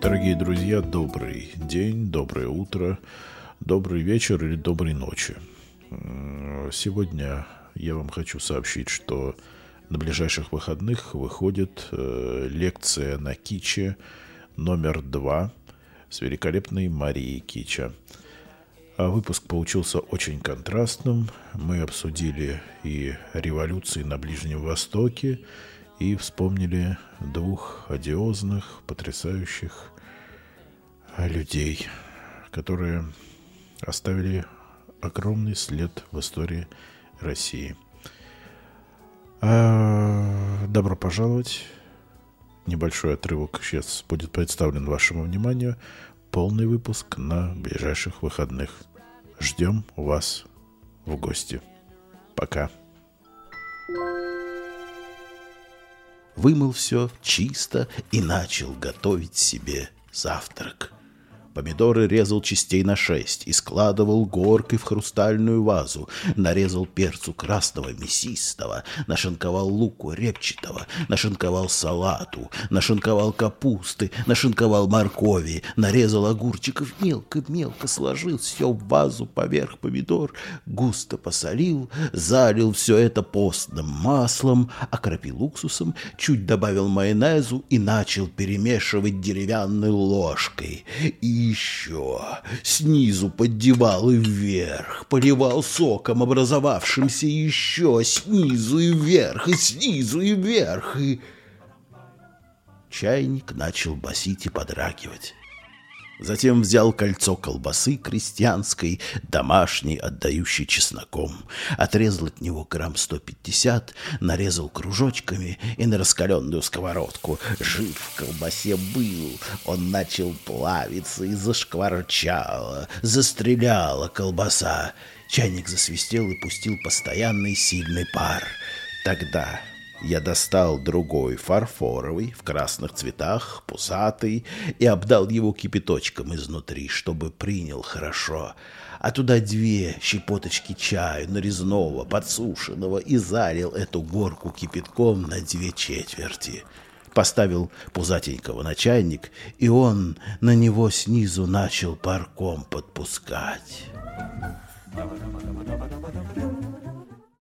Дорогие друзья, добрый день, доброе утро, добрый вечер или доброй ночи. Сегодня я вам хочу сообщить, что на ближайших выходных выходит э, лекция на Киче номер два с великолепной Марией Кича. А выпуск получился очень контрастным. Мы обсудили и революции на Ближнем Востоке, и вспомнили двух одиозных, потрясающих людей, которые оставили огромный след в истории России. А, добро пожаловать. Небольшой отрывок сейчас будет представлен вашему вниманию. Полный выпуск на ближайших выходных. Ждем вас в гости. Пока. Вымыл все чисто и начал готовить себе завтрак. Помидоры резал частей на шесть и складывал горкой в хрустальную вазу. Нарезал перцу красного мясистого, нашинковал луку репчатого, нашинковал салату, нашинковал капусты, нашинковал моркови, нарезал огурчиков мелко-мелко, сложил все в вазу поверх помидор, густо посолил, залил все это постным маслом, окропил уксусом, чуть добавил майонезу и начал перемешивать деревянной ложкой. И еще снизу поддевал и вверх, поливал соком, образовавшимся еще снизу и вверх, и снизу и вверх, и... Чайник начал басить и подрагивать. Затем взял кольцо колбасы крестьянской, домашней, отдающей чесноком. Отрезал от него грамм 150, нарезал кружочками и на раскаленную сковородку. Жир в колбасе был. Он начал плавиться и зашкварчало, застреляла колбаса. Чайник засвистел и пустил постоянный сильный пар. Тогда я достал другой фарфоровый в красных цветах, пузатый, и обдал его кипяточком изнутри, чтобы принял хорошо. А туда две щепоточки чаю нарезного, подсушенного, и залил эту горку кипятком на две четверти. Поставил пузатенького на чайник, и он на него снизу начал парком подпускать.